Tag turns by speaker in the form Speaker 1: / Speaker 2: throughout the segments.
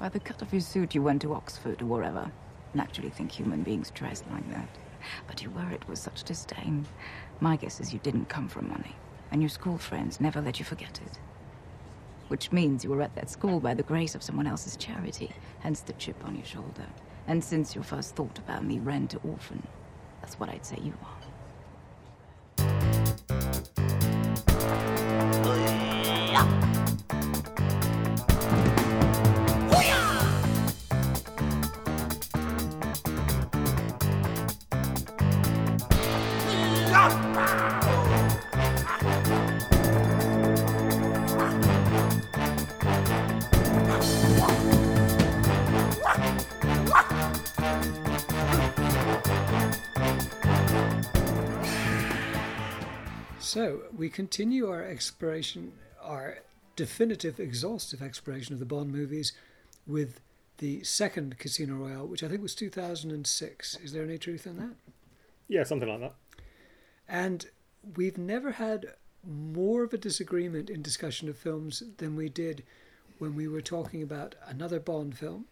Speaker 1: By the cut of your suit, you went to Oxford or wherever. Naturally think human beings dress like that. But you wear it with such disdain. My guess is you didn't come from money. And your school friends never let you forget it. Which means you were at that school by the grace of someone else's charity, hence the chip on your shoulder. And since your first thought about me ran to orphan, that's what I'd say you are.
Speaker 2: We continue our exploration, our definitive, exhaustive exploration of the Bond movies with the second Casino Royale, which I think was 2006. Is there any truth in that?
Speaker 3: Yeah, something like that.
Speaker 2: And we've never had more of a disagreement in discussion of films than we did when we were talking about another Bond film,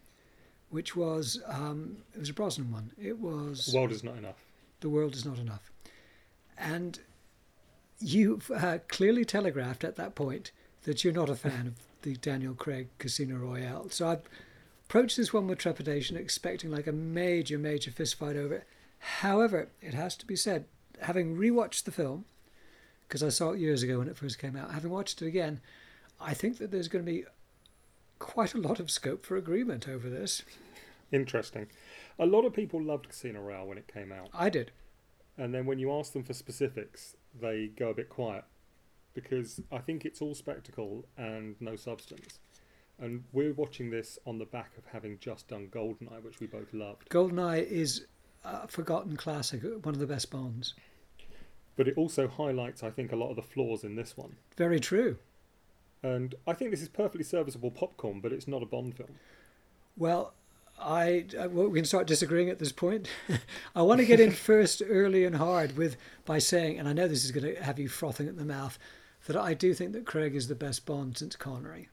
Speaker 2: which was um, it was a Brosnan one. It was
Speaker 3: The world is not enough.
Speaker 2: The World Is Not Enough, and you uh, clearly telegraphed at that point that you're not a fan of the Daniel Craig Casino Royale. So I approached this one with trepidation, expecting like a major, major fistfight over it. However, it has to be said, having rewatched the film, because I saw it years ago when it first came out, having watched it again, I think that there's going to be quite a lot of scope for agreement over this.
Speaker 3: Interesting. A lot of people loved Casino Royale when it came out.
Speaker 2: I did.
Speaker 3: And then when you ask them for specifics, they go a bit quiet because I think it's all spectacle and no substance. And we're watching this on the back of having just done Goldeneye, which we both loved.
Speaker 2: Goldeneye is a forgotten classic, one of the best Bonds.
Speaker 3: But it also highlights, I think, a lot of the flaws in this one.
Speaker 2: Very true.
Speaker 3: And I think this is perfectly serviceable popcorn, but it's not a Bond film.
Speaker 2: Well, I uh, well, we can start disagreeing at this point. I want to get in first, early and hard, with by saying, and I know this is going to have you frothing at the mouth, that I do think that Craig is the best Bond since Connery.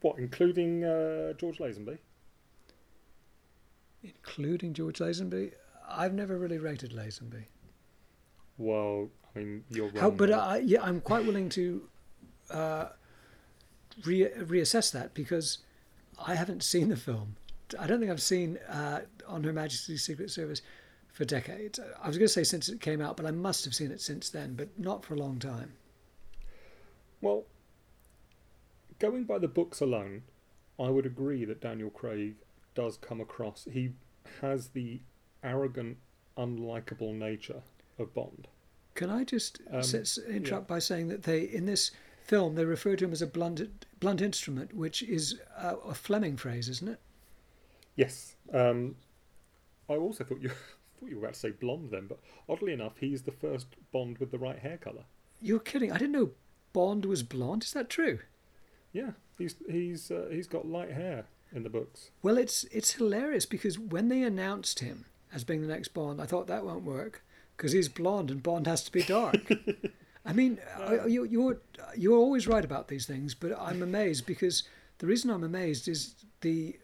Speaker 3: What, including uh, George Lazenby?
Speaker 2: Including George Lazenby, I've never really rated Lazenby.
Speaker 3: Well, I mean, you're wrong.
Speaker 2: How, but I, yeah, I'm quite willing to uh, re- reassess that because I haven't seen the film. I don't think I've seen uh, On Her Majesty's Secret Service for decades. I was going to say since it came out, but I must have seen it since then, but not for a long time.
Speaker 3: Well, going by the books alone, I would agree that Daniel Craig does come across. He has the arrogant, unlikable nature of Bond.
Speaker 2: Can I just
Speaker 3: Um,
Speaker 2: s- interrupt
Speaker 3: yeah.
Speaker 2: by saying that they in this film they refer to him as a blunt blunt instrument, which is uh, a Fleming phrase, isn't it?
Speaker 3: Yes. Um, I also thought you thought you were about to say blonde then, but oddly enough, he's the first Bond with the right hair colour.
Speaker 2: You're kidding! I didn't know Bond was blonde. Is that true?
Speaker 3: Yeah, he's he's uh, he's got light hair in the books.
Speaker 2: Well, it's it's hilarious because when they announced him as being the next Bond, I thought that won't work because he's blonde and Bond has to be dark. I mean, uh, you, you're you're always right about these things, but I'm amazed because the reason I'm amazed is the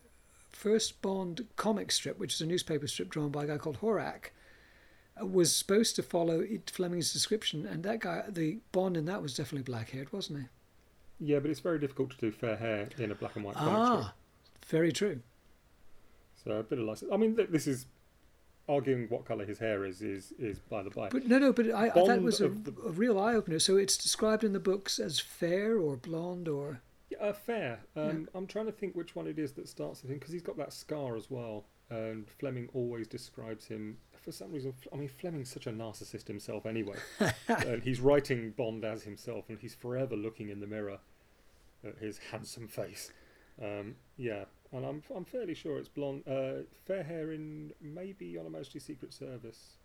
Speaker 2: first Bond comic strip, which is a newspaper strip drawn by a guy called Horak, uh, was supposed to follow Fleming's description, and that guy, the Bond in that was definitely black haired, wasn't he?
Speaker 3: Yeah, but it's very difficult to do fair hair in a black and white comic strip.
Speaker 2: Ah, very true.
Speaker 3: So a bit of license. I mean, th- this is arguing what colour his hair is is is by the by.
Speaker 2: But no, no, but I, that was a,
Speaker 3: the-
Speaker 2: a real eye opener. So it's described in the books as fair or blonde or
Speaker 3: Yeah, uh, fair. Um, I'm trying to think which one it is that starts with him because he's got that scar as well. And Fleming always describes him for some reason. I mean, Fleming's such a narcissist himself anyway. and he's writing Bond as himself, and he's forever looking in the mirror at his handsome face. Um, yeah, and I'm I'm fairly sure it's blonde, uh, fair hair in maybe on a mostly Secret Service.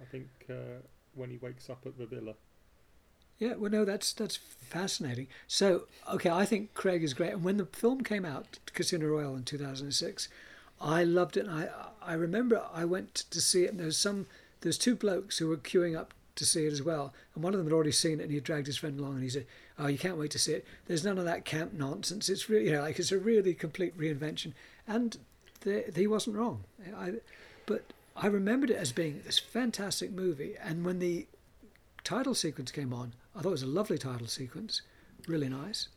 Speaker 3: I think uh, when he wakes up at the villa.
Speaker 2: Yeah, well, no, that's that's fascinating. So, okay, I think Craig is great. And when the film came out, Casino Royale in two thousand and six, I loved it. And I I remember I went to see it, and there's some there's two blokes who were queuing up to see it as well, and one of them had already seen it, and he dragged his friend along, and he said, oh, you can't wait to see it. There's none of that camp nonsense. It's really, you know, like it's a really complete reinvention. And the, he wasn't wrong. I, but I remembered it as being this fantastic movie. And when the title sequence came on, I thought it was a lovely title sequence, really nice.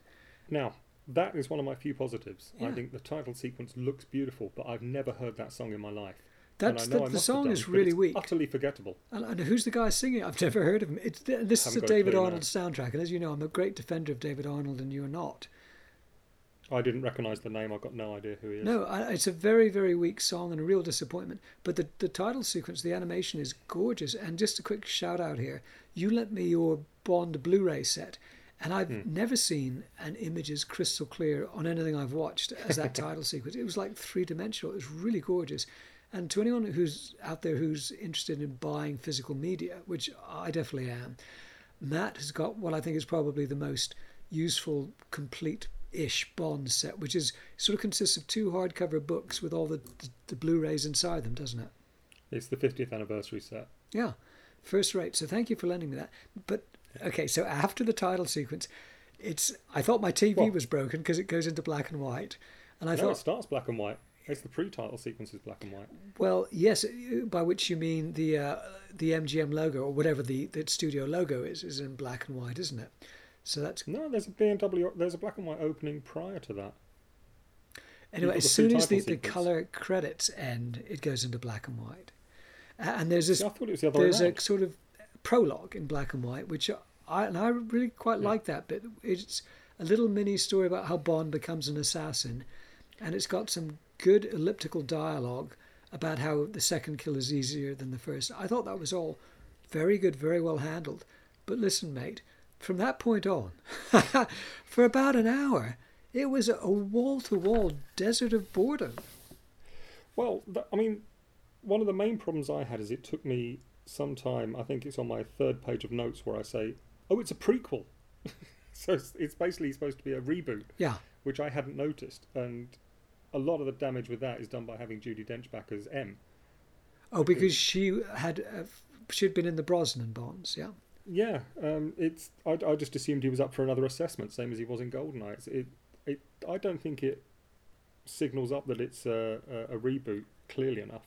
Speaker 3: Now, that is one of my few positives. I think the title sequence looks beautiful, but I've never heard that song in my life.
Speaker 2: That's
Speaker 3: and I know
Speaker 2: the, the song
Speaker 3: done,
Speaker 2: is really weak.
Speaker 3: Utterly forgettable.
Speaker 2: And, and who's the guy singing? I've never heard of him. It's this is a David. Arnold soundtrack, and as you know, I'm a great defender of David Arnold, and you're not.
Speaker 3: I didn't recognise the name. I've got no idea who he is.
Speaker 2: No, it's a very, very weak song and a real disappointment. But the, the title sequence, the animation is gorgeous. And just a quick shout out here you lent me your Bond Blu ray set, and I've
Speaker 3: Hmm.
Speaker 2: never seen an image as crystal clear on anything I've watched as that title sequence. It was like three dimensional, it was really gorgeous. And to anyone who's out there who's interested in buying physical media, which I definitely am, Matt has got what I think is probably the most useful, complete ish Bond set, which is sort of consists of two hardcover books with all the, the, the Blu rays inside them, doesn't it?
Speaker 3: It's the 50th anniversary set.
Speaker 2: Yeah, first rate. So thank you for lending me that. But okay, so after the title sequence, it's I thought my TV
Speaker 3: Well-
Speaker 2: was broken because it goes into black and white, and I
Speaker 3: no, it
Speaker 2: thought,
Speaker 3: starts black and white. It's the pre-title sequence is black and white.
Speaker 2: well, yes, by which you mean the uh, the MGM logo or whatever the, the studio logo is is in black and white, isn't it? So that's
Speaker 3: No, there's a BMW. There's a black and white opening prior to that.
Speaker 2: Anyway, as soon as the, the color credits end, it goes into black and white. And there's this,
Speaker 3: See, I thought it was the
Speaker 2: there's a sort of prologue in black and white, which I and I really quite
Speaker 3: Yeah.
Speaker 2: like that bit. It's a little mini story about how Bond becomes an assassin, and it's got some good elliptical dialogue about how the second kill is easier than the first. I thought that was all very good, very well handled. But listen, mate, from that point on, for about an hour, it was a wall to wall desert of boredom.
Speaker 3: Well, I mean, one of the main problems I had is it took me some time. I think it's on my third page of notes where I say, "Oh, it's a prequel." so it's, it's basically supposed to be a reboot,
Speaker 2: Yeah.
Speaker 3: which I hadn't noticed, and a lot of the damage with that is done by having Judi Dench back as M.
Speaker 2: Oh, because she had uh, she'd been in the Brosnan bonds, yeah.
Speaker 3: Yeah, um, it's. I, I just assumed he was up for another assessment, same as he was in Goldeneye. It's, it, it. I don't think it signals up that it's a, a, a reboot clearly enough.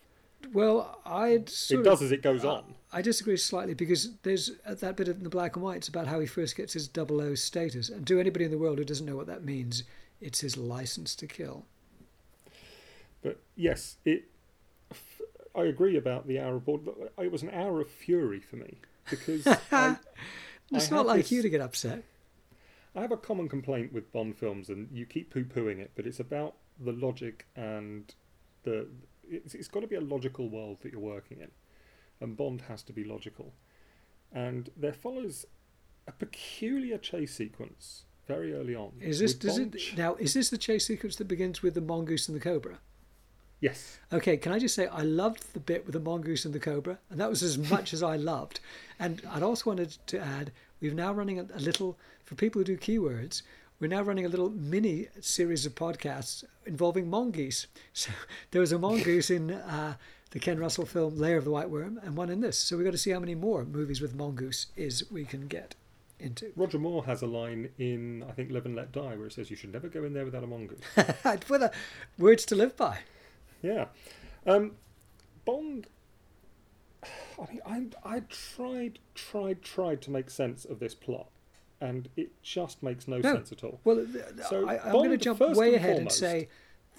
Speaker 2: Well, I'd sort
Speaker 3: It
Speaker 2: of,
Speaker 3: does as it goes
Speaker 2: uh,
Speaker 3: on.
Speaker 2: I disagree slightly because there's uh, that bit in the black and white. It's about how he first gets his double O status, and to anybody in the world who doesn't know what that means, it's his license to kill.
Speaker 3: But yes, it. I agree about the hour of board. But it was an hour of fury for me because I,
Speaker 2: It's
Speaker 3: I
Speaker 2: not like
Speaker 3: this-
Speaker 2: you to get upset.
Speaker 3: I have a common complaint with Bond films, and you keep poo-pooing it, but it's about the logic and the. It's, it's got to be a logical world that you're working in, and Bond has to be logical. And there follows a peculiar chase sequence very early on.
Speaker 2: Is this does it now? Is this the chase sequence that begins with the mongoose and the cobra?
Speaker 3: Yes.
Speaker 2: Okay, can I just say I loved the bit with the mongoose and the cobra, and that was as much as I loved. And I'd also wanted to add, we've now running a, a little for people who do keywords. We're now running a little mini series of podcasts involving mongoose. So there was a mongoose in uh, the Ken Russell film Lair of the White Worm, and one in this. So we've got to see how many more movies with mongoose is we can get into.
Speaker 3: Roger Moore has a line in I think Live and Let Die where it says you should never go in there without a mongoose.
Speaker 2: A words to live by.
Speaker 3: Yeah. Um, Bond. I mean, I I tried, tried, tried to make sense of this plot, and it just makes no,
Speaker 2: No.
Speaker 3: sense at all.
Speaker 2: Well,
Speaker 3: So,
Speaker 2: I, I'm going to jump way
Speaker 3: and
Speaker 2: ahead and say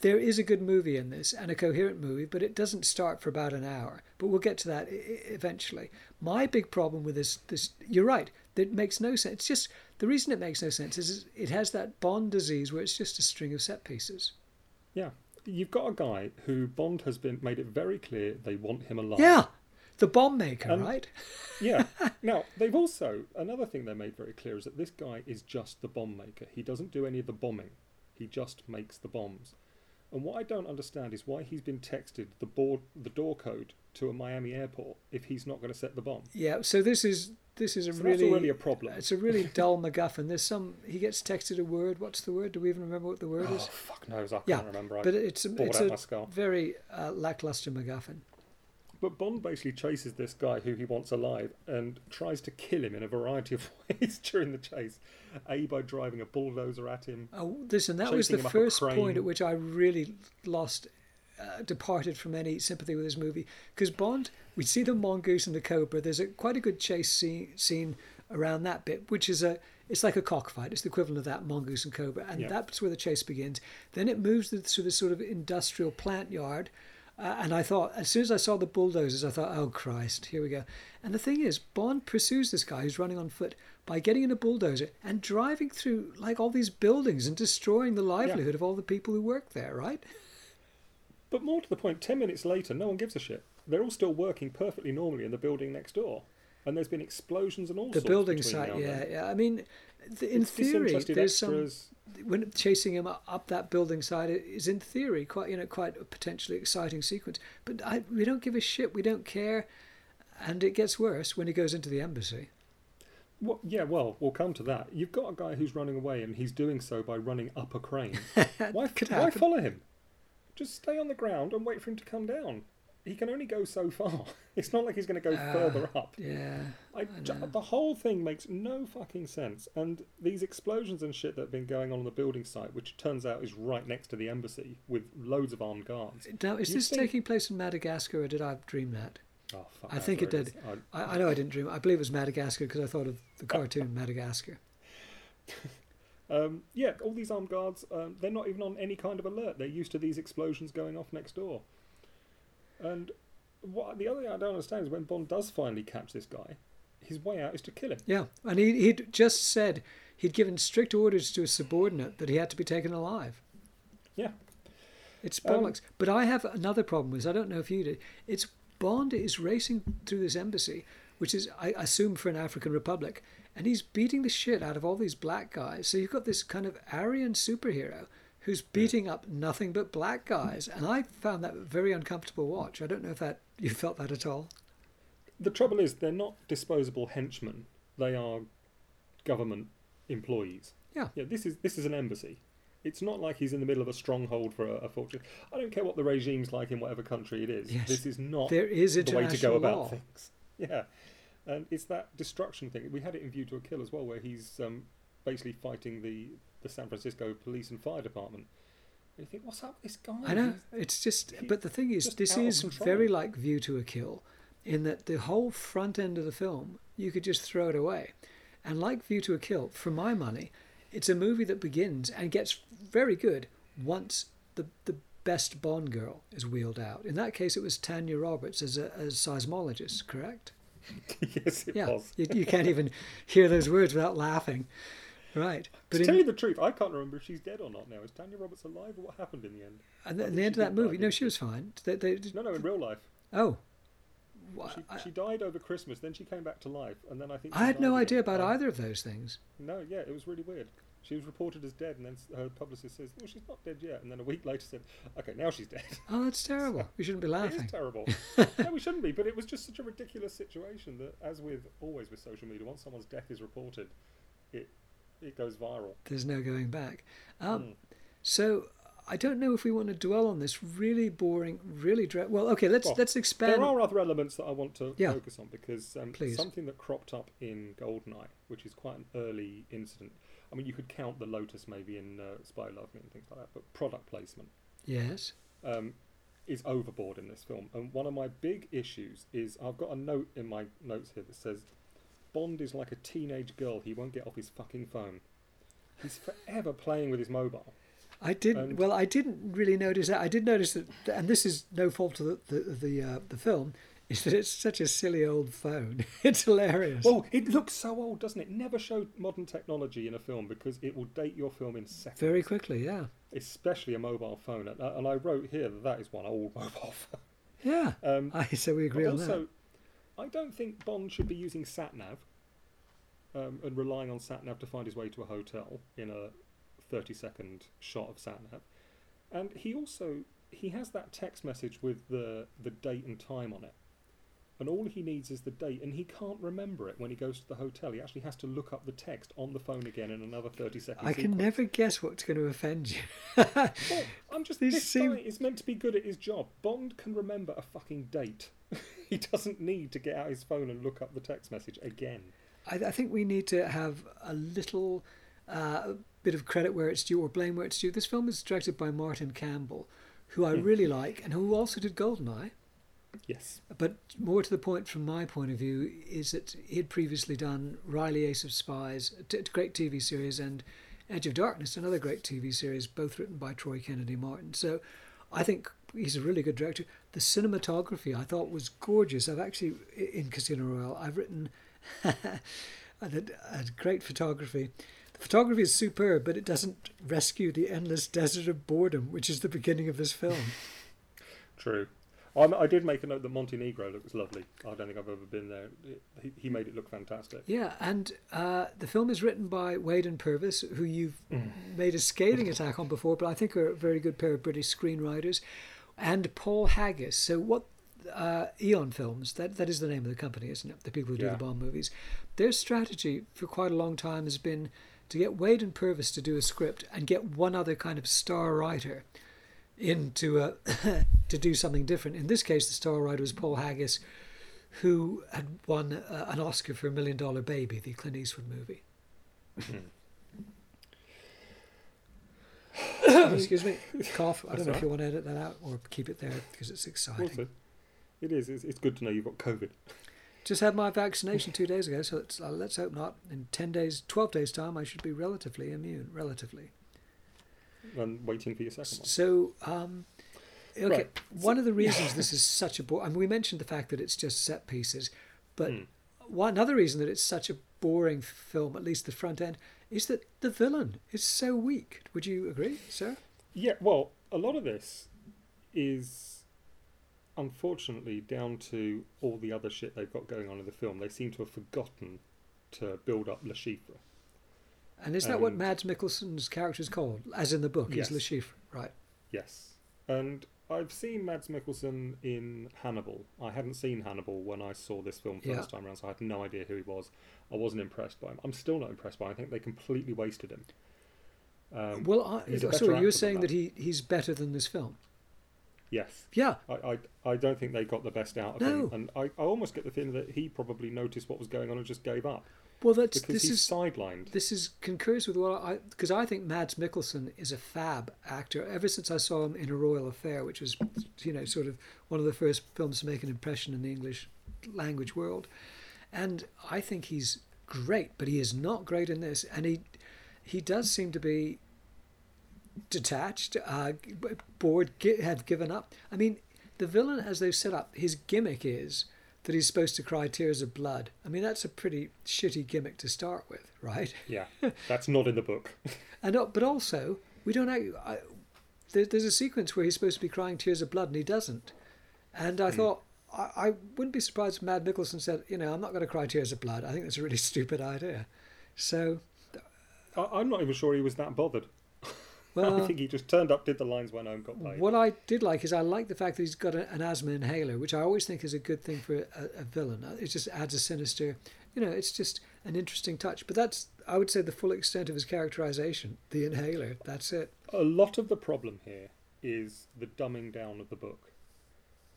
Speaker 2: there is a good movie in this and a coherent movie, but it doesn't start for about an hour. But we'll get to that eventually. My big problem with this, this you're right, it makes no sense. It's just the reason it makes no sense is it has that Bond disease where it's just a string of set pieces.
Speaker 3: Yeah, you've got a guy who Bond has been made it very clear they want him alive.
Speaker 2: Yeah, the bomb maker,
Speaker 3: And-
Speaker 2: right?
Speaker 3: Yeah. now they've also another thing they made very clear is that this guy is just the bomb maker. He doesn't do any of the bombing. He just makes the bombs. And what I don't understand is why he's been texted the board the door code to a Miami airport if he's not going to set the bomb.
Speaker 2: Yeah. So this is this is a
Speaker 3: So
Speaker 2: really
Speaker 3: already a problem.
Speaker 2: It's a really dull MacGuffin. There's some he gets texted a word. What's the word? Do we even remember what the word
Speaker 3: Oh
Speaker 2: is?
Speaker 3: fuck knows, I can't
Speaker 2: Yeah,
Speaker 3: remember. I
Speaker 2: But it's
Speaker 3: bought
Speaker 2: it's
Speaker 3: out
Speaker 2: a
Speaker 3: my skull.
Speaker 2: very uh, lackluster MacGuffin.
Speaker 3: But Bond basically chases this guy who he wants alive and tries to kill him in a variety of ways during the chase. A by driving a bulldozer at him.
Speaker 2: Oh, listen, that was the
Speaker 3: a
Speaker 2: first point at which I really lost, uh, departed from any sympathy with this movie. Because Bond, we see the mongoose and the cobra. There's a quite a good chase scene, scene around that bit, which is a it's like a cockfight. It's the equivalent of that mongoose and cobra, and
Speaker 3: Yeah.
Speaker 2: that's where the chase begins. Then it moves to this sort of industrial plant yard. Uh, and I thought, as soon as I saw the bulldozers, I thought, oh Christ, here we go. And the thing is, Bond pursues this guy who's running on foot by getting in a bulldozer and driving through like all these buildings and destroying the livelihood of all the people who work there, right?
Speaker 3: But more to the point, 10 minutes later, no one gives a shit. They're all still working perfectly normally in the building next door. And there's been explosions and all
Speaker 2: The
Speaker 3: sorts
Speaker 2: building site, yeah, yeah. I mean, th- in
Speaker 3: It's
Speaker 2: theory, there's some when chasing him up that building side is in theory quite you know quite a potentially exciting sequence. But I, we don't give a shit. We don't care, and it gets worse when he goes into the embassy.
Speaker 3: Well, yeah, well, we'll come to that. You've got a guy who's running away, and he's doing so by running up a crane. why,
Speaker 2: Could
Speaker 3: why follow him? Just stay on the ground and wait for him to come down. He can only go so far. It's not like he's going to go
Speaker 2: Ah,
Speaker 3: further up.
Speaker 2: Yeah,
Speaker 3: I,
Speaker 2: I
Speaker 3: the whole thing makes no fucking sense. And these explosions and shit that have been going on on the building site, which turns out is right next to the embassy with loads of armed guards.
Speaker 2: now is
Speaker 3: You
Speaker 2: this
Speaker 3: think-
Speaker 2: taking place in Madagascar or did I dream that?
Speaker 3: Oh, fuck
Speaker 2: I think it did.
Speaker 3: I-
Speaker 2: I, I know I didn't dream. it. I believe it was Madagascar because I thought of the cartoon Madagascar.
Speaker 3: Um, yeah, all these armed guards, um, they're not even on any kind of alert. They're used to these explosions going off next door. And what the other thing I don't understand is when Bond does finally catch this guy, his way out is to kill him.
Speaker 2: Yeah, and he, he'd just said he'd given strict orders to a subordinate that he had to be taken alive.
Speaker 3: Yeah.
Speaker 2: It's
Speaker 3: Um,
Speaker 2: bollocks. but I have another problem with. this. I don't know if you did. It's Bond is racing through this embassy, which is I assume for an African republic, and he's beating the shit out of all these black guys. So you've got this kind of Aryan superhero who's beating up nothing but black guys, and I found that very uncomfortable watch. I don't know if that you felt that at all.
Speaker 3: The trouble is, they're not disposable henchmen. They are government employees.
Speaker 2: Yeah.
Speaker 3: Yeah. This is this is an embassy. It's not like he's in the middle of a stronghold for a, a fortune. I don't care what the regime's like in whatever country it is.
Speaker 2: Yes.
Speaker 3: This is not
Speaker 2: There is
Speaker 3: the way to go
Speaker 2: international
Speaker 3: about
Speaker 2: law.
Speaker 3: things. Yeah, and it's that destruction thing. We had it in View to a Kill as well, where he's um, basically fighting the, the San Francisco Police and Fire Department. And you think, what's up with this guy?
Speaker 2: I know it's just,
Speaker 3: he-
Speaker 2: but the thing is, this is very like View to a Kill, in that the whole front end of the film you could just throw it away, and like View to a Kill, for my money, it's a movie that begins and gets very good once the the best Bond girl is wheeled out. In that case, it was Tanya Roberts as a as seismologist, correct?
Speaker 3: yes, it
Speaker 2: yeah,
Speaker 3: was.
Speaker 2: you, you can't even hear those words without laughing, right? But
Speaker 3: to
Speaker 2: in,
Speaker 3: tell you the truth, I can't remember if she's dead or not now. Is Tanya Roberts alive or what happened in the end?
Speaker 2: and at the end of that
Speaker 3: die,
Speaker 2: movie, no, she was fine. They, they,
Speaker 3: No, no, in real life.
Speaker 2: oh.
Speaker 3: She,
Speaker 2: I-
Speaker 3: she died over Christmas, then she came back to life, and then I think.
Speaker 2: I had no idea about
Speaker 3: Um,
Speaker 2: either of those things.
Speaker 3: No, yeah, it was really weird. She was reported as dead, and then her publicist says, "Well, she's not dead yet." And then a week later said, "Okay, now she's dead."
Speaker 2: Oh, that's terrible. We shouldn't be laughing.
Speaker 3: It's terrible. no, we shouldn't be, but it was just such a ridiculous situation that, as with always with social media, once someone's death is reported, it it goes viral.
Speaker 2: There's no going back. Um,
Speaker 3: Mm.
Speaker 2: So I don't know if we want to dwell on this really boring, really dre- well. Okay, let's
Speaker 3: Well,
Speaker 2: let's expand.
Speaker 3: There are other elements that I want to
Speaker 2: Yeah.
Speaker 3: focus on because um, something that cropped up in Goldeneye, which is quite an early incident. I mean, you could count the Lotus maybe in uh, Spy Love Me and things like that, but product placement
Speaker 2: Yes.
Speaker 3: um, is overboard in this film. And one of my big issues is I've got a note in my notes here that says Bond is like a teenage girl. He won't get off his fucking phone. He's forever playing with his mobile.
Speaker 2: I did.
Speaker 3: And-
Speaker 2: well, I didn't really notice that. I did notice that, and this is no fault of the the the, uh, the film, is that it's such a silly old phone. it's hilarious.
Speaker 3: Well, it looks so old, doesn't it? Never show modern technology in a film because it will date your film in seconds.
Speaker 2: Very quickly, yeah,
Speaker 3: especially a mobile phone. And, and I wrote here that that is one old mobile phone.
Speaker 2: yeah.
Speaker 3: Um,
Speaker 2: I so we agree on
Speaker 3: also,
Speaker 2: that.
Speaker 3: I don't think Bond should be using SatNav um, and relying on SatNav to find his way to a hotel in a 30 second shot of SatNav. And he also he has that text message with the the date and time on it. And all he needs is the date, and he can't remember it when he goes to the hotel. He actually has to look up the text on the phone again in another thirty seconds.
Speaker 2: I can
Speaker 3: sequence.
Speaker 2: never guess what's going to offend you.
Speaker 3: Well, I'm just
Speaker 2: These
Speaker 3: this
Speaker 2: seem-
Speaker 3: guy is meant to be good at his job. Bond can remember a fucking date. he doesn't need to get out his phone and look up the text message again.
Speaker 2: I, I think we need to have a little uh, bit of credit where it's due or blame where it's due. This film is directed by Martin Campbell, who I
Speaker 3: Hmm.
Speaker 2: really like and who also did Goldeneye.
Speaker 3: Yes.
Speaker 2: But more to the point, from my point of view, is that he had previously done Reilly Ace of Spies, a t- great TV series, and Edge of Darkness, another great TV series, both written by Troy Kennedy Martin. So I think he's a really good director. The cinematography I thought was gorgeous. I've actually, in Casino Royale, I've written a, a great photography. The photography is superb, but it doesn't rescue the endless desert of boredom, which is the beginning of this film.
Speaker 3: True. I'm, I did make a note that Montenegro looks lovely. I don't think I've ever been there. It, he, he made it look fantastic.
Speaker 2: Yeah, and uh, the film is written by Wade and Purvis, who you've made a scathing attack on before, but I think are a very good pair of British screenwriters, and Paul Haggis. So what? Uh, Eon Films, that that is the name of the company, isn't it? The people who do
Speaker 3: Yeah.
Speaker 2: the Bond movies. Their strategy for quite a long time has been to get Wade and Purvis to do a script and get one other kind of star writer into a to do something different. In this case, the star writer was Paul Haggis, who had won uh, an Oscar for A Million Dollar Baby, the Clint Eastwood movie. Excuse me, cough. I don't
Speaker 3: That's
Speaker 2: know if you want to edit that out or keep it there because it's exciting.
Speaker 3: Also, it is. It's, it's good to know you've got COVID.
Speaker 2: Just had my vaccination two days ago, so it's, uh, let's hope not. In ten days, twelve days time, I should be relatively immune. Relatively.
Speaker 3: And waiting for your second one.
Speaker 2: So, um, okay,
Speaker 3: Right.
Speaker 2: one of the reasons this is such a bore. I mean, we mentioned the fact that it's just set pieces, but
Speaker 3: Hmm.
Speaker 2: one another reason that it's such a boring film, at least the front end, is that the villain is so weak. Would you agree, sir?
Speaker 3: Yeah, well, a lot of this is unfortunately down to all the other shit they've got going on in the film. They seem to have forgotten to build up Le Chiffre.
Speaker 2: And is that what Mads Mikkelsen's character is called, as in the book?
Speaker 3: Yes.
Speaker 2: He's Le Chiffre, right?
Speaker 3: Yes. And I've seen Mads Mikkelsen in Hannibal. I hadn't seen Hannibal when I saw this film first
Speaker 2: Yeah.
Speaker 3: time around, so I had no idea who he was. I wasn't impressed by him. I'm still not impressed by him. I think they completely wasted him. Um,
Speaker 2: well, I,
Speaker 3: he's a
Speaker 2: so
Speaker 3: better
Speaker 2: you were saying
Speaker 3: that.
Speaker 2: that he, he's better than this film?
Speaker 3: yes.
Speaker 2: Yeah,
Speaker 3: I, I, I don't think they got the best out of
Speaker 2: No.
Speaker 3: him. And I, I almost get the feeling that he probably noticed what was going on and just gave up.
Speaker 2: Well, that's
Speaker 3: Because
Speaker 2: this is
Speaker 3: sidelined.
Speaker 2: this is concurs with what I because I think Mads Mikkelsen is a fab actor. Ever since I saw him in A Royal Affair, which was you know sort of one of the first films to make an impression in the English language world, and I think he's great. But he is not great in this, and he he does seem to be detached, uh, bored, have given up. I mean, the villain as they've set up, his gimmick is that he's supposed to cry tears of blood. I mean, that's a pretty shitty gimmick to start with, right?
Speaker 3: Yeah, that's not in the book.
Speaker 2: And but also, we don't. Act, I, there, there's a sequence where he's supposed to be crying tears of blood and he doesn't. And I hmm. thought I, I wouldn't be surprised if Mads Mikkelsen said, you know, I'm not going to cry tears of blood. I think that's a really stupid idea. So,
Speaker 3: I, I'm not even sure he was that bothered. I think he just turned up, did the lines, went home, got paid.
Speaker 2: what I did like is I like the fact that he's got a, an asthma inhaler, which I always think is a good thing for a, a villain. Uh, It just adds a sinister, you know, it's just an interesting touch. But that's, I would say, the full extent of his characterization. The inhaler. That's it.
Speaker 3: A lot of the problem here is the dumbing down of the book.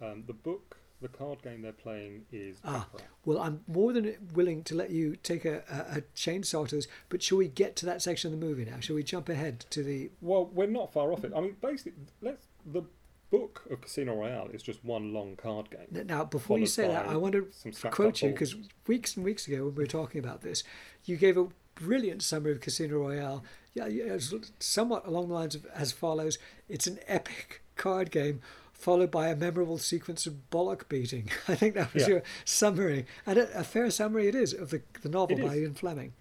Speaker 3: Um, the book, the card game they're playing is
Speaker 2: Ah.
Speaker 3: Baccarat.
Speaker 2: Well, I'm more than willing to let you take a, a, a chainsaw to this, but shall we get to that section of the movie now? Shall we jump ahead to the?
Speaker 3: Well, we're not far off it. I mean, basically, let's the book of Casino Royale is just one long card game.
Speaker 2: Now, before you say that, I want to quote you because weeks and weeks ago when we were talking about this, you gave a brilliant summary of Casino Royale. Yeah, yeah, somewhat along the lines of as follows: It's an epic card game. Followed by a memorable sequence of bollock beating. I think that was
Speaker 3: Yeah.
Speaker 2: your summary, and a, a fair summary it is of the, the novel
Speaker 3: It
Speaker 2: by
Speaker 3: is.
Speaker 2: Ian Fleming.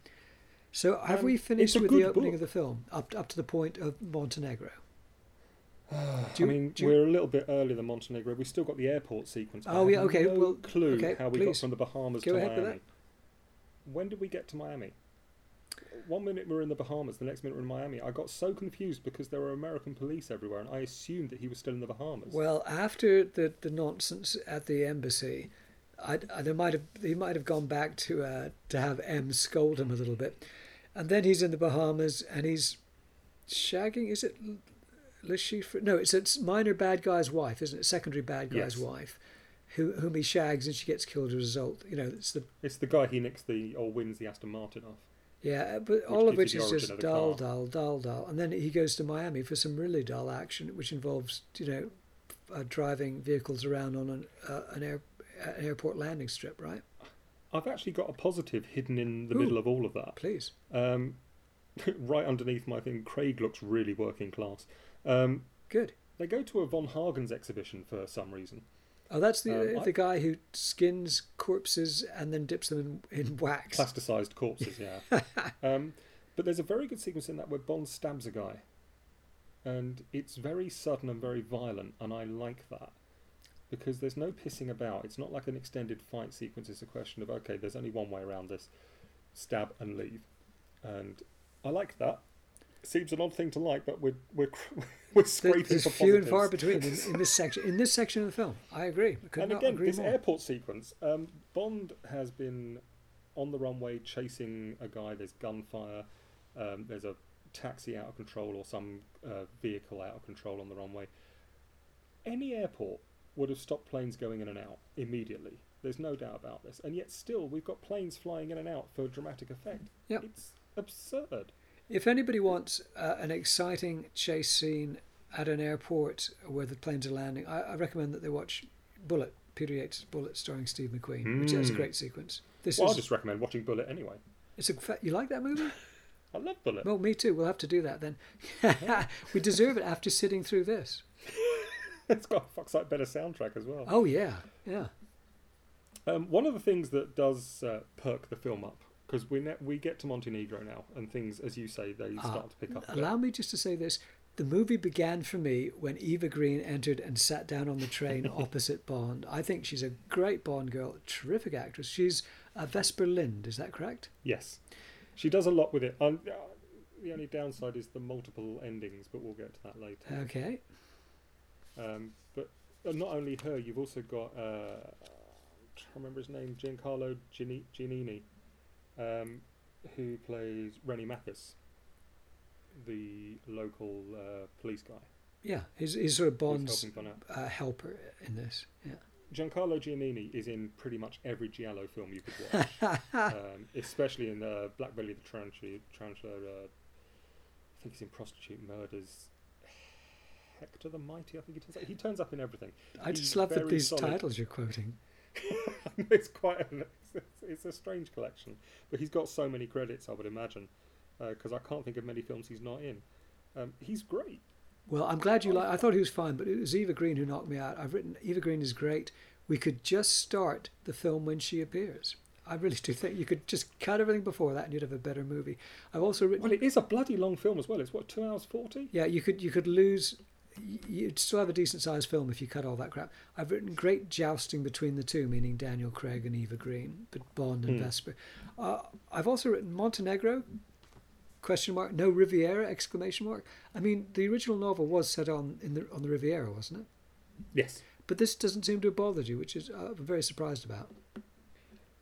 Speaker 2: So, have
Speaker 3: Um,
Speaker 2: we finished with the opening
Speaker 3: book.
Speaker 2: of the film up up to the point of Montenegro? Do
Speaker 3: I
Speaker 2: you-
Speaker 3: mean,
Speaker 2: you-
Speaker 3: we're a little bit earlier than Montenegro. We've still got the airport sequence.
Speaker 2: Oh, yeah, okay,
Speaker 3: No
Speaker 2: well,
Speaker 3: clue
Speaker 2: okay,
Speaker 3: how we
Speaker 2: please.
Speaker 3: got from the Bahamas
Speaker 2: Go
Speaker 3: to Miami. When did we get to Miami? One minute we're in the Bahamas, the next minute we're in Miami. I got so confused because there were American police everywhere, and I assumed that he was still in the Bahamas.
Speaker 2: Well, after the, the nonsense at the embassy, I, I, they might have he might have gone back to uh, to have M scold him a little bit, and then he's in the Bahamas and he's shagging. Is it Le Chiffre? No, it's a minor bad guy's wife, isn't it? Secondary bad guy's
Speaker 3: Yes.
Speaker 2: wife, who, whom he shags and she gets killed as a result. You know, it's the
Speaker 3: It's the guy he nicks the or wins the Aston Martin off.
Speaker 2: Yeah, but all of which is just dull,
Speaker 3: car.
Speaker 2: dull, dull, dull, and then he goes to Miami for some really dull action, which involves you know uh, driving vehicles around on an uh, an, air, an airport landing strip, right?
Speaker 3: I've actually got a positive hidden in the
Speaker 2: Ooh.
Speaker 3: middle of all of that.
Speaker 2: Please.
Speaker 3: Um, right underneath my thing, Craig looks really working class. Um,
Speaker 2: Good.
Speaker 3: they go to a Von Hagens exhibition for some reason.
Speaker 2: Oh, that's the
Speaker 3: Um,
Speaker 2: uh,
Speaker 3: I-
Speaker 2: the guy who skins corpses and then dips them in, in wax.
Speaker 3: Plasticized corpses, yeah. um, but there's a very good sequence in that where Bond stabs a guy. And it's very sudden and very violent, and I like that. Because there's no pissing about. It's not like an extended fight sequence. It's a question of, okay, there's only one way around this stab and leave. And I like that. Seems an odd thing to like, but we're, we're, we're scraping
Speaker 2: There's
Speaker 3: for
Speaker 2: few and far between in, in this section. In this section of the film, I agree. I
Speaker 3: and again, this
Speaker 2: more.
Speaker 3: airport sequence, um, Bond has been on the runway chasing a guy. There's gunfire. Um, there's a taxi out of control or some uh, vehicle out of control on the runway. Any airport would have stopped planes going in and out immediately. There's no doubt about this. And yet, still, we've got planes flying in and out for dramatic effect.
Speaker 2: Yep.
Speaker 3: It's absurd.
Speaker 2: If anybody wants uh, an exciting chase scene at an airport where the planes are landing, I, I recommend that they watch Bullitt, Peter Yates' Bullitt, starring Steve McQueen, which has a
Speaker 3: Mm.
Speaker 2: great sequence. This
Speaker 3: Well, I
Speaker 2: is
Speaker 3: just recommend watching Bullitt anyway.
Speaker 2: it's a fa- you like that movie?
Speaker 3: I love Bullitt.
Speaker 2: Well, me too. We'll have to do that then. we deserve it after sitting through this.
Speaker 3: it's got a fuck's like better soundtrack as well.
Speaker 2: Oh yeah, yeah.
Speaker 3: Um, one of the things that does uh, perk the film up because we ne- we get to Montenegro now, and things, as you say, they
Speaker 2: Ah,
Speaker 3: start to pick up.
Speaker 2: Allow me just to say this. The movie began for me when Eva Green entered and sat down on the train opposite Bond. I think she's a great Bond girl, terrific actress. She's a Vesper Lynd, is that correct?
Speaker 3: Yes, she does a lot with it. Um, uh, the only downside is the multiple endings, but we'll get to that later.
Speaker 2: Okay.
Speaker 3: Um, but uh, not only her, you've also got uh, trying remember his name, Giancarlo Gianni- Giannini, um, who plays René Mathis, the local uh, police guy.
Speaker 2: Yeah, he's, he's sort of Bond's uh, helper in this. Yeah.
Speaker 3: Giancarlo Giannini is in pretty much every Giallo film you could watch, um, especially in uh, Black Belly the Tarantula. Tarantula uh, I think he's in Prostitute Murders. Hector the Mighty, I think he turns up. He turns up in everything.
Speaker 2: I
Speaker 3: He's
Speaker 2: just love that these
Speaker 3: solid.
Speaker 2: titles you're quoting.
Speaker 3: it's quite a, it's, a strange collection, but he's got so many credits. I would imagine because I can't think of many films he's not in. Um, he's great.
Speaker 2: Well, I'm glad you like. I thought he was fine, but it was Eva Green who knocked me out. I've written Eva Green is great. We could just start the film when she appears. I really do think you could just cut everything before that, and you'd have a better movie. I've also written.
Speaker 3: Well, it is a bloody long film as well. It's what two hours forty.
Speaker 2: Yeah, you could you could lose. You'd still have a decent sized film if you cut all that crap. I've written great jousting between the two, meaning Daniel Craig and Eva Green, but Bond and
Speaker 3: Hmm.
Speaker 2: Vesper. Uh, I've also written Montenegro. Question mark? No Riviera? Exclamation mark. I mean, the original novel was set on in the on the Riviera, wasn't it?
Speaker 3: Yes.
Speaker 2: But this doesn't seem to have bothered you, which is uh, I'm very surprised about.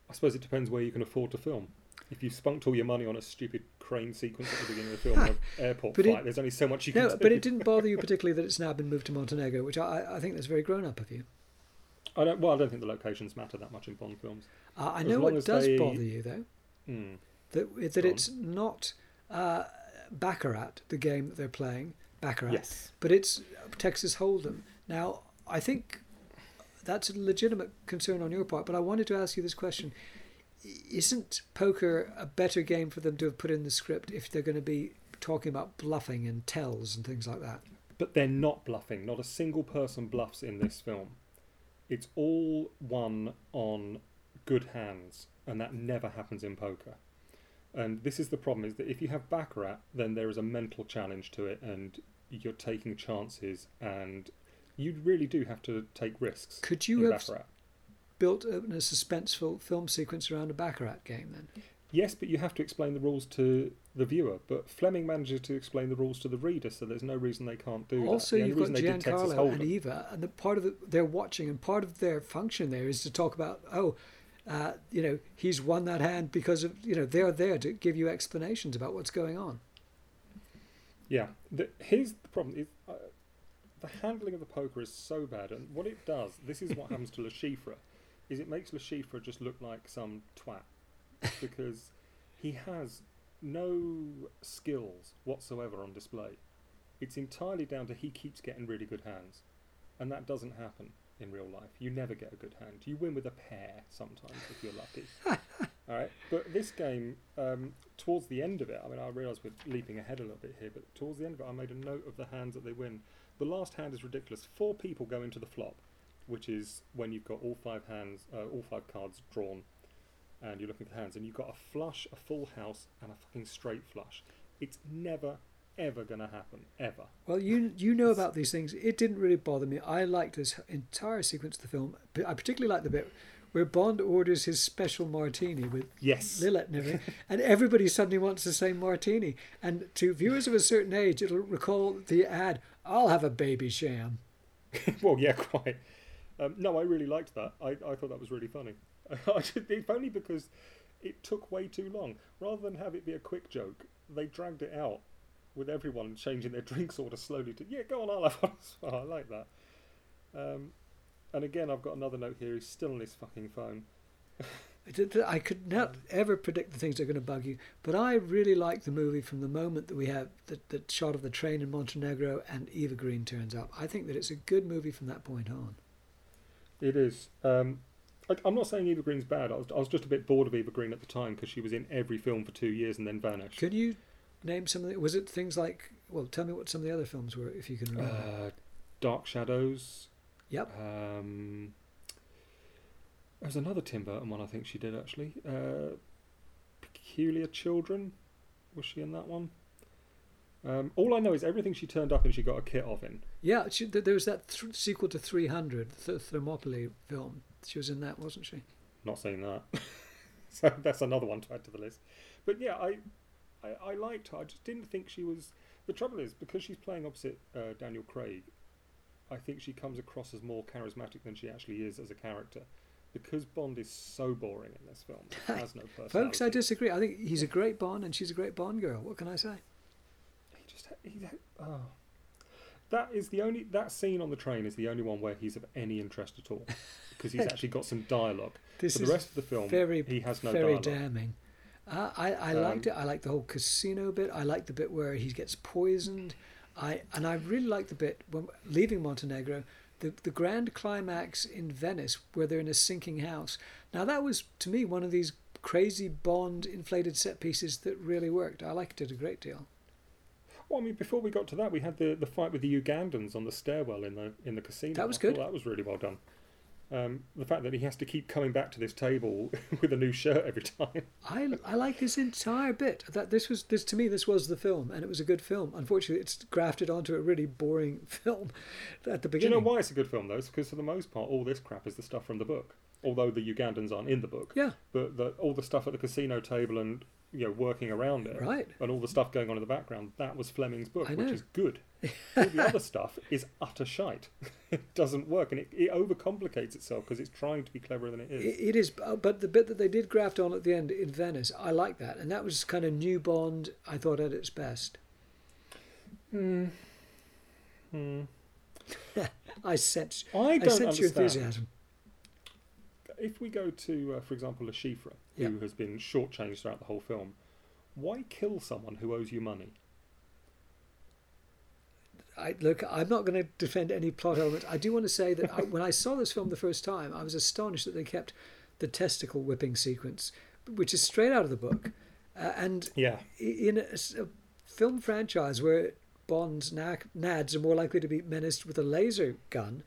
Speaker 3: I suppose it depends where you can afford to film. If you spunked all your money on a stupid crane sequence at the beginning of the film, an airport
Speaker 2: But it-
Speaker 3: there's only so much you can
Speaker 2: No,
Speaker 3: do.
Speaker 2: but it didn't bother you particularly that it's now been moved to Montenegro, which I, I think that's very grown up of you.
Speaker 3: I don't. Well, I don't think the locations matter that much in Bond films.
Speaker 2: Uh, I know what does
Speaker 3: they-
Speaker 2: bother you though.
Speaker 3: Hmm.
Speaker 2: that that it's not uh, Baccarat, the game that they're playing, Baccarat,
Speaker 3: Yes.
Speaker 2: but it's Texas Hold'em. Now, I think that's a legitimate concern on your part, but I wanted to ask you this question: Isn't poker a better game for them to have put in the script if they're going to be talking about bluffing and tells and things like that?
Speaker 3: But they're not bluffing. Not a single person bluffs in this film. It's all won on good hands, and that never happens in poker. And this is the problem: is that if you have baccarat, then there is a mental challenge to it, and you're taking chances, and you really do have to take risks.
Speaker 2: Could you have
Speaker 3: baccarat.
Speaker 2: Built a, a suspenseful film sequence around a Baccarat game then?
Speaker 3: Yes, but you have to explain the rules to the viewer, but Fleming manages to explain the rules to the reader, so there's no reason they can't do
Speaker 2: also,
Speaker 3: that. The
Speaker 2: you've got
Speaker 3: reason they did Texas
Speaker 2: Giancarlo and Eva, and the part of the, they're watching, and part of their function there is to talk about, oh, uh, you know, he's won that hand because of, you know, they're there to give you explanations about what's going on.
Speaker 3: Yeah, the, here's the problem: is uh, the handling of the poker is so bad, and what it does. This is what happens to Le Chiffre, is it makes Le Chiffre just look like some twat because he has no skills whatsoever on display. It's entirely down to he keeps getting really good hands, and that doesn't happen in real life. You never get a good hand. You win with a pair sometimes if you're lucky. All right, but this game, um, towards the end of it, I mean, I realise we're leaping ahead a little bit here, but towards the end of it, I made a note of the hands that they win. The last hand is ridiculous. Four people go into the flop, which is when you've got all five hands, uh, all five cards drawn, and you're looking for hands, and you've got a flush, a full house, and a fucking straight flush. It's never, ever going to happen, ever.
Speaker 2: Well, you you know about these things. It didn't really bother me. I liked this entire sequence of the film. I particularly liked the bit where Bond orders his special martini with
Speaker 3: Yes.
Speaker 2: Lillet and everything, and everybody suddenly wants the same martini. And to viewers of a certain age, it'll recall the ad, "I'll have a Babycham."
Speaker 3: well, yeah, quite. Um, no, I really liked that. I, I thought that was really funny. If only because it took way too long. Rather than have it be a quick joke, they dragged it out with everyone changing their drinks order slowly to, yeah, go on, I'll have one as well. I like that. Um, and again, I've got another note here. He's still on his fucking phone.
Speaker 2: I I could not ever predict the things that are going to bug you, but I really like the movie from the moment that we have the, the shot of the train in Montenegro and Eva Green turns up. I think that it's a good movie from that point on.
Speaker 3: It is. Um, I, I'm not saying Eva Green's bad. I was, I was just a bit bored of Eva Green at the time because she was in every film for two years and then vanished.
Speaker 2: Could you name some of the, was it things like, well, tell me what some of the other films were, if you can remember.
Speaker 3: Uh, Dark Shadows.
Speaker 2: Yep.
Speaker 3: Um, there's another Tim Burton one I think she did actually. Uh, Peculiar Children. Was she in that one? Um, all I know is everything she turned up and she got a kit off in.
Speaker 2: Yeah, she, th- there was that th- sequel to 300, the Thermopylae film. She was in that, wasn't she?
Speaker 3: Not saying that. so that's another one to add to the list. But yeah, I, I, I liked her. I just didn't think she was. The trouble is because she's playing opposite uh, Daniel Craig. I think she comes across as more charismatic than she actually is as a character. Because Bond is so boring in this film, has no personality.
Speaker 2: Folks, I disagree. I think he's a great Bond and she's a great Bond girl. What can I say?
Speaker 3: He just he, oh. That is the only that scene on the train is the only one where he's of any interest at all because he's actually got some dialogue.
Speaker 2: This
Speaker 3: For the rest of the film,
Speaker 2: very,
Speaker 3: he has no dialogue.
Speaker 2: very
Speaker 3: dialogue.
Speaker 2: damning. Uh, I, I liked
Speaker 3: Um,
Speaker 2: it. I liked the whole casino bit. I liked the bit where he gets poisoned. I and I really liked the bit when leaving Montenegro, the the grand climax in Venice where they're in a sinking house. Now that was to me one of these crazy Bond inflated set pieces that really worked. I liked it a great deal.
Speaker 3: Well, I mean, before we got to that, we had the, the fight with the Ugandans on the stairwell in the in the casino.
Speaker 2: That was
Speaker 3: I
Speaker 2: good.
Speaker 3: That was really well done. Um, the fact that he has to keep coming back to this table with a new shirt every time.
Speaker 2: I, I like this entire bit. That this was this to me this was the film and it was a good film. Unfortunately, it's grafted onto a really boring film at the beginning.
Speaker 3: Do you know why it's a good film though? It's because for the most part, all this crap is the stuff from the book. Although the Ugandans aren't in the book,
Speaker 2: Yeah,
Speaker 3: but the, all the stuff at the casino table and you know working around it,
Speaker 2: right.
Speaker 3: and all the stuff going on in the background, that was Fleming's book, which is good. all the other stuff is utter shite. it doesn't work, and it, it overcomplicates itself because it's trying to be cleverer than it is.
Speaker 2: It, it is, uh, but the bit that they did graft on at the end in Venice, I like that, and that was kind of new Bond. I thought at its best.
Speaker 3: Hmm. Hmm.
Speaker 2: I sense,
Speaker 3: I
Speaker 2: I,
Speaker 3: don't
Speaker 2: sense your
Speaker 3: understand.
Speaker 2: enthusiasm.
Speaker 3: If we go to, uh, for example, Le Chiffre,
Speaker 2: Yeah.
Speaker 3: who has been shortchanged throughout the whole film, why kill someone who owes you money?
Speaker 2: I look. I'm not going to defend any plot element. I do want to say that I, when I saw this film the first time, I was astonished that they kept the testicle whipping sequence, which is straight out of the book, uh, and
Speaker 3: Yeah.
Speaker 2: in a film franchise where Bond's nads are more likely to be menaced with a laser gun,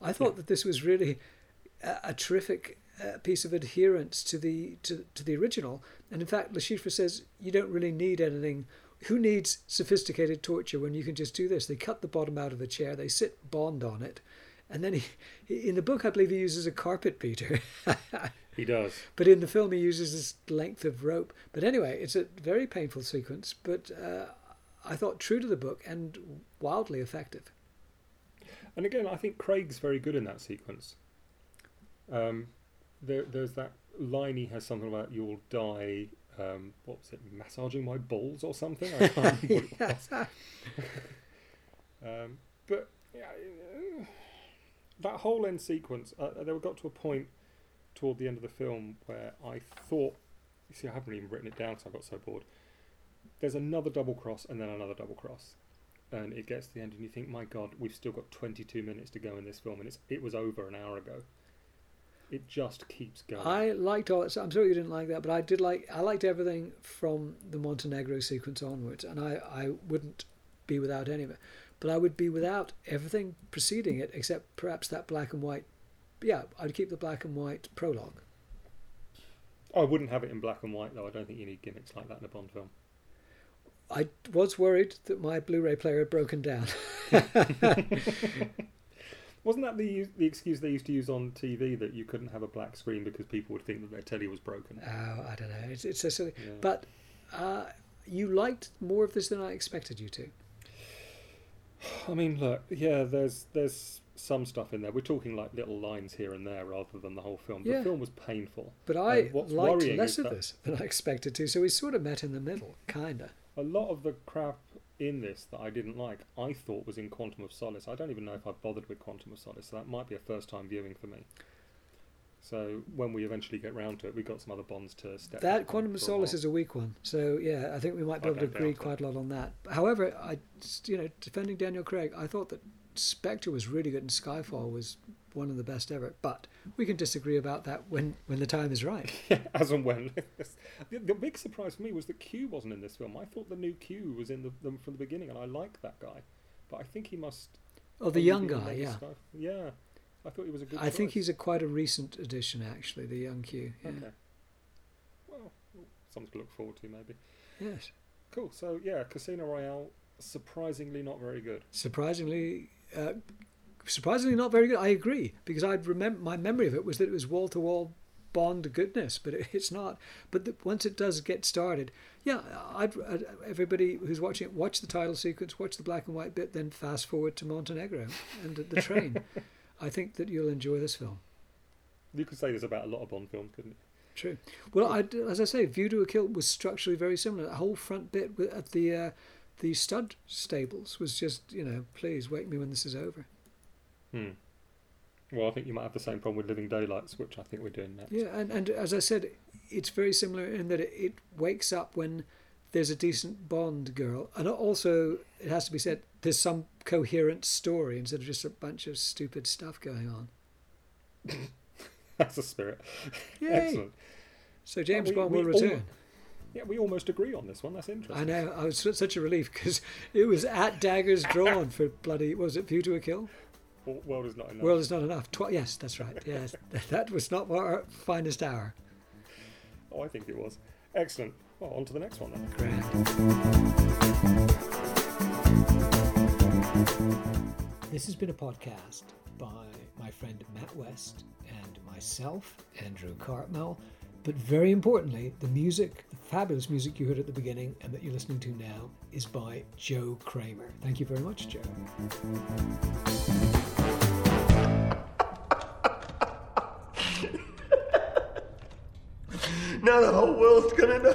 Speaker 2: I thought
Speaker 3: Yeah.
Speaker 2: that this was really a, terrific uh, piece of adherence to the to, to the original. And in fact, Le Chiffre says you don't really need anything. Who needs sophisticated torture when you can just do this? They cut the bottom out of the chair, they sit Bond on it, and then he, he in the book I believe he uses a carpet beater.
Speaker 3: He does.
Speaker 2: But in the film, he uses this length of rope. But anyway, it's a very painful sequence, but uh, I thought true to the book and wildly effective.
Speaker 3: And again, I think Craig's very good in that sequence. Um, there, there's that line he has something about "you'll die." Um, what was it? Massaging my balls or something? I can't remember what it was. um, but yeah, uh, that whole end sequence, uh, they got to a point toward the end of the film where I thought, you see, I haven't even written it down because I got so bored. There's another double cross and then another double cross, and it gets to the end, and you think, my God, we've still got 22 minutes to go in this film, and it's it was over an hour ago. It just keeps going.
Speaker 2: I liked all that. I'm sorry you didn't like that, but I did like. I liked everything from the Montenegro sequence onwards, and I I wouldn't be without any of it. But I would be without everything preceding it, except perhaps that black and white. Yeah, I'd keep the black and white prologue.
Speaker 3: I wouldn't have it in black and white though. I don't think you need gimmicks like that in a Bond film.
Speaker 2: I was worried that my Blu-ray player had broken down.
Speaker 3: Wasn't that the the excuse they used to use on TV that you couldn't have a black screen because people would think that their telly was broken?
Speaker 2: Oh, I don't know. It's it's a silly.
Speaker 3: Yeah.
Speaker 2: But uh, you liked more of this than I expected you to.
Speaker 3: I mean, look, yeah, there's there's some stuff in there. We're talking like little lines here and there rather than the whole film.
Speaker 2: Yeah.
Speaker 3: The film was painful.
Speaker 2: But I liked less of this than I expected to. So we sort of met in the middle, kinda.
Speaker 3: A lot of the crap in this that I didn't like, I thought was in Quantum of Solace. I don't even know if I've bothered with Quantum of Solace, so that might be a first time viewing for me. So when we eventually get round to it, we've got some other bonds to step.
Speaker 2: That Quantum of
Speaker 3: a
Speaker 2: Solace is a weak one. So yeah, I think we might be
Speaker 3: I
Speaker 2: able to agree quite a lot on that. However, I you know defending Daniel Craig, I thought that Spectre was really good and Skyfall was one of the best ever. But we can disagree about that when when the time is right.
Speaker 3: as and when. the, the big surprise for me was that Q wasn't in this film. I thought the new Q was in the, them from the beginning, and I like that guy, but I think he must.
Speaker 2: Oh, the young guy, yeah.
Speaker 3: Yeah. I thought he was a good.
Speaker 2: I think he's a quite a recent addition, actually. The young Q. Yeah.
Speaker 3: okay. Well, something to look forward to, maybe.
Speaker 2: Yes.
Speaker 3: Cool. So yeah, Casino Royale, surprisingly not very good.
Speaker 2: Surprisingly, uh, surprisingly not very good. I agree because I'd remember my memory of it was that it was wall to wall Bond goodness, but it, it's not. But the, once it does get started, yeah, I'd, I'd everybody who's watching it watch the title sequence, watch the black and white bit, then fast forward to Montenegro and the train. I think that you'll enjoy this film.
Speaker 3: You could say this about a lot of Bond films, couldn't you?
Speaker 2: True. Well, I, as I say, View to a Kill was structurally very similar. The whole front bit with- at the uh, the stud stables was just, you know, please wake me when this is over.
Speaker 3: Hmm. Well, I think you might have the same problem with Living Daylights, which I think we're doing next.
Speaker 2: Yeah, and, and as I said, it's very similar in that it, it wakes up when there's a decent Bond girl, and also it has to be said there's some coherent story instead of just a bunch of stupid stuff going on.
Speaker 3: That's the spirit.
Speaker 2: Yay!
Speaker 3: Excellent.
Speaker 2: So James
Speaker 3: we-
Speaker 2: Bond will
Speaker 3: all-
Speaker 2: return.
Speaker 3: Yeah, we almost agree on this one. That's interesting.
Speaker 2: I know. I was such a relief because it was at daggers drawn for bloody. Was it View to a Kill?
Speaker 3: Wo- World is not enough.
Speaker 2: World is not enough. Twi- yes, that's right. Yes, that was not our finest hour.
Speaker 3: Oh, I think it was. Excellent. Well, on to the next one then.
Speaker 2: Grand. This has been a podcast by my friend Matt West and myself, Andrew Cartmel. But very importantly, the music, the fabulous music you heard at the beginning and that you're listening to now, is by Joe Kramer. Thank you very much, Joe.
Speaker 4: Now the whole world's gonna know